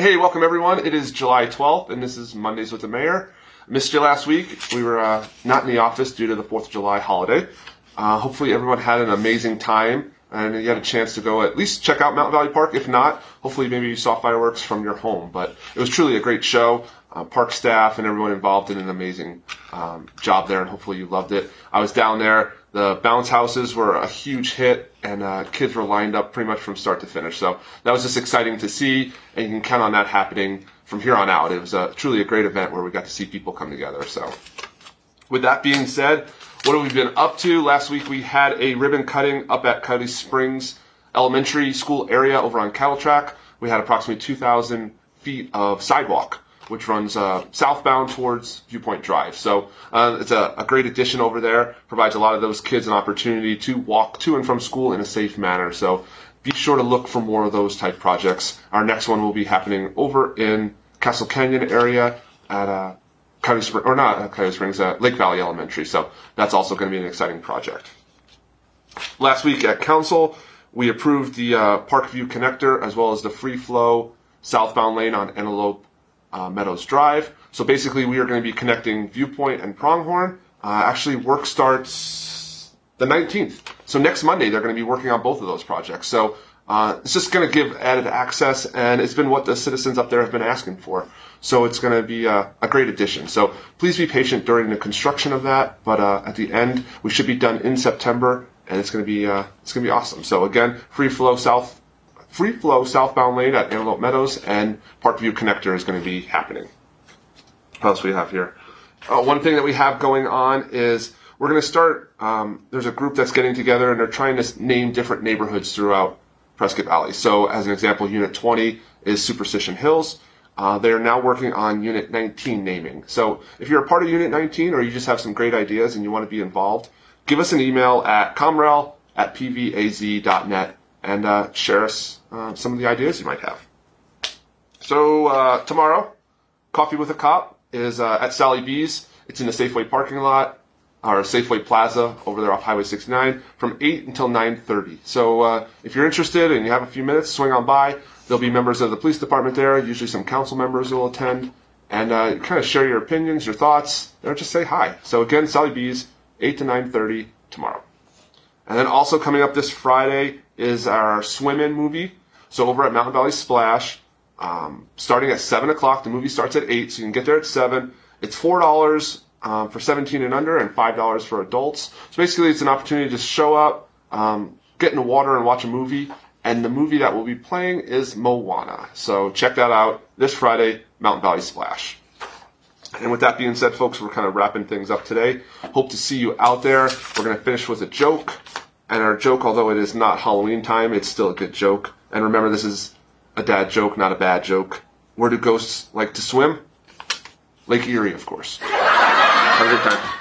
Hey, welcome everyone. It is July 12th, and this is Mondays with the Mayor. Missed you last week. We were uh, not in the office due to the 4th of July holiday. Uh, hopefully, everyone had an amazing time and you had a chance to go at least check out Mountain Valley Park. If not, hopefully, maybe you saw fireworks from your home. But it was truly a great show. Uh, park staff and everyone involved did an amazing um, job there, and hopefully, you loved it. I was down there. The bounce houses were a huge hit, and uh, kids were lined up pretty much from start to finish. So that was just exciting to see, and you can count on that happening from here on out. It was a, truly a great event where we got to see people come together. So, with that being said, what have we been up to? Last week we had a ribbon cutting up at Coyote Springs Elementary School area over on Cattle Track. We had approximately 2,000 feet of sidewalk which runs uh, southbound towards Viewpoint Drive. So uh, it's a, a, great addition over there. Provides a lot of those kids an opportunity to walk to and from school in a safe manner. So be sure to look for more of those type projects. Our next one will be happening over in Castle Canyon area at uh, Coyote Springs, or not uh, Coyote Springs, uh, Lake Valley Elementary. So that's also going to be an exciting project. Last week at council, we approved the uh, Parkview connector as well as the free flow southbound lane on Antelope uh, Meadows Drive. So basically, we are going to be connecting Viewpoint and Pronghorn. Uh, actually, work starts the 19th. So next Monday, they're going to be working on both of those projects. So uh, it's just going to give added access, and it's been what the citizens up there have been asking for. So it's going to be a, a great addition. So please be patient during the construction of that, but uh, at the end, we should be done in September, and it's going to be uh, it's going to be awesome. So again, free flow south free flow southbound lane at Antelope Meadows and Parkview connector is going to be happening. What else we have here? Uh, one thing that we have going on is we're going to start. Um, there's a group that's getting together and they're trying to name different neighborhoods throughout Prescott Valley. So, as an example, Unit 20 is Superstition Hills. Uh, they are now working on Unit 19 naming. So, if you're a part of Unit 19 or you just have some great ideas and you want to be involved, give us an email at comrel at pvaz.net and uh, share us uh, some of the ideas you might have. So uh, tomorrow, Coffee with a Cop is uh, at Sally B's. It's in the Safeway parking lot, or Safeway Plaza over there off Highway 69, from 8 until 9:30. So uh, if you're interested and you have a few minutes, swing on by. There'll be members of the police department there. Usually some council members will attend and uh, kind of share your opinions, your thoughts, or just say hi. So again, Sally B's, 8 to 9:30 tomorrow. And then also coming up this Friday is our swim in movie. So over at Mountain Valley Splash, um, starting at 7 o'clock, the movie starts at 8, so you can get there at 7. It's $4 um, for 17 and under and $5 for adults. So basically, it's an opportunity to just show up, um, get in the water and watch a movie. And the movie that we'll be playing is Moana. So check that out this Friday, Mountain Valley Splash. And with that being said, folks, we're kind of wrapping things up today. Hope to see you out there. We're going to finish with a joke. And our joke, although it is not Halloween time, it's still a good joke. And remember, this is a dad joke, not a bad joke. Where do ghosts like to swim? Lake Erie, of course. Have a good time.